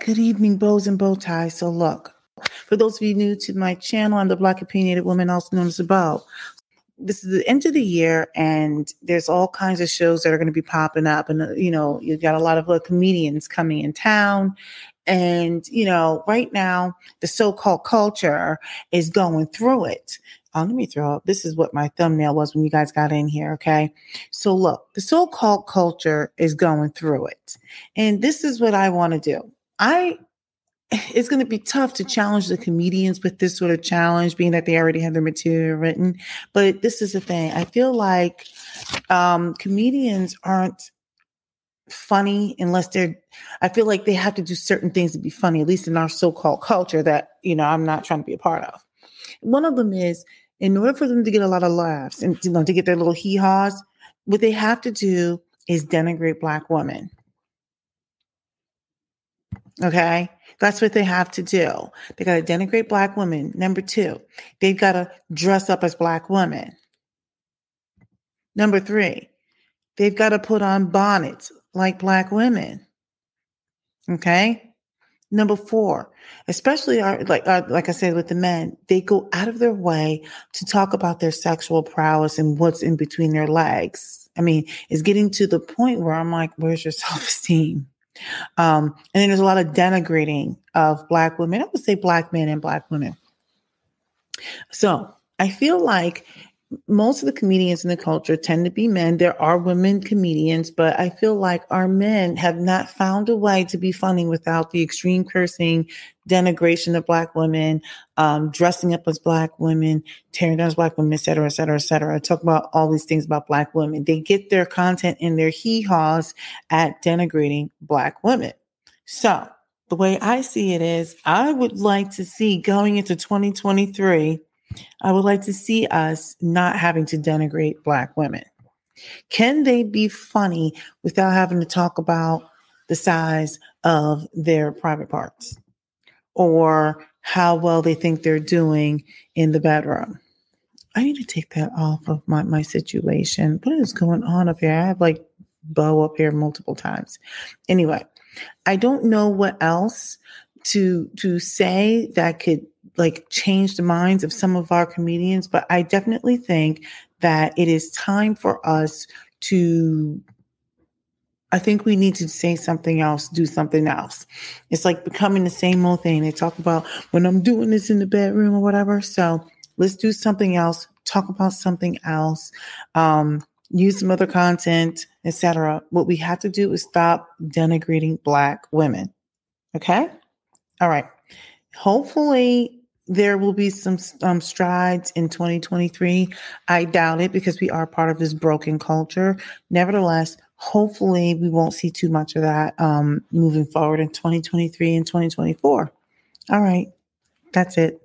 Good evening, bows and bow ties. So, look, for those of you new to my channel, I'm the Black Opinionated Woman, also known as the Bow. This is the end of the year, and there's all kinds of shows that are going to be popping up. And, uh, you know, you've got a lot of uh, comedians coming in town. And, you know, right now, the so called culture is going through it. Oh, let me throw up. This is what my thumbnail was when you guys got in here. Okay. So, look, the so called culture is going through it. And this is what I want to do. I, it's going to be tough to challenge the comedians with this sort of challenge, being that they already have their material written. But this is the thing. I feel like um, comedians aren't funny unless they're i feel like they have to do certain things to be funny at least in our so-called culture that you know i'm not trying to be a part of one of them is in order for them to get a lot of laughs and you know to get their little hee-haws, what they have to do is denigrate black women. Okay, that's what they have to do. They got to denigrate black women. Number two, they've got to dress up as black women. Number three, they've got to put on bonnets like black women. Okay. Number four, especially our, like uh, like I said with the men, they go out of their way to talk about their sexual prowess and what's in between their legs. I mean, it's getting to the point where I'm like, where's your self esteem? Um, and then there's a lot of denigrating of black women. I would say black men and black women. So I feel like most of the comedians in the culture tend to be men. There are women comedians, but I feel like our men have not found a way to be funny without the extreme cursing, denigration of black women, um, dressing up as black women, tearing down as black women, et cetera, et cetera, et cetera. I talk about all these things about black women. They get their content and their hee-haws at denigrating black women. So the way I see it is I would like to see going into 2023 I would like to see us not having to denigrate Black women. Can they be funny without having to talk about the size of their private parts or how well they think they're doing in the bedroom? I need to take that off of my, my situation. What is going on up here? I have like bow up here multiple times. Anyway, I don't know what else to to say that could like change the minds of some of our comedians, but I definitely think that it is time for us to I think we need to say something else, do something else. It's like becoming the same old thing. They talk about when I'm doing this in the bedroom or whatever. So let's do something else, talk about something else, um, use some other content, etc. What we have to do is stop denigrating black women. Okay? All right. Hopefully there will be some um, strides in 2023. I doubt it because we are part of this broken culture. Nevertheless, hopefully, we won't see too much of that um, moving forward in 2023 and 2024. All right, that's it.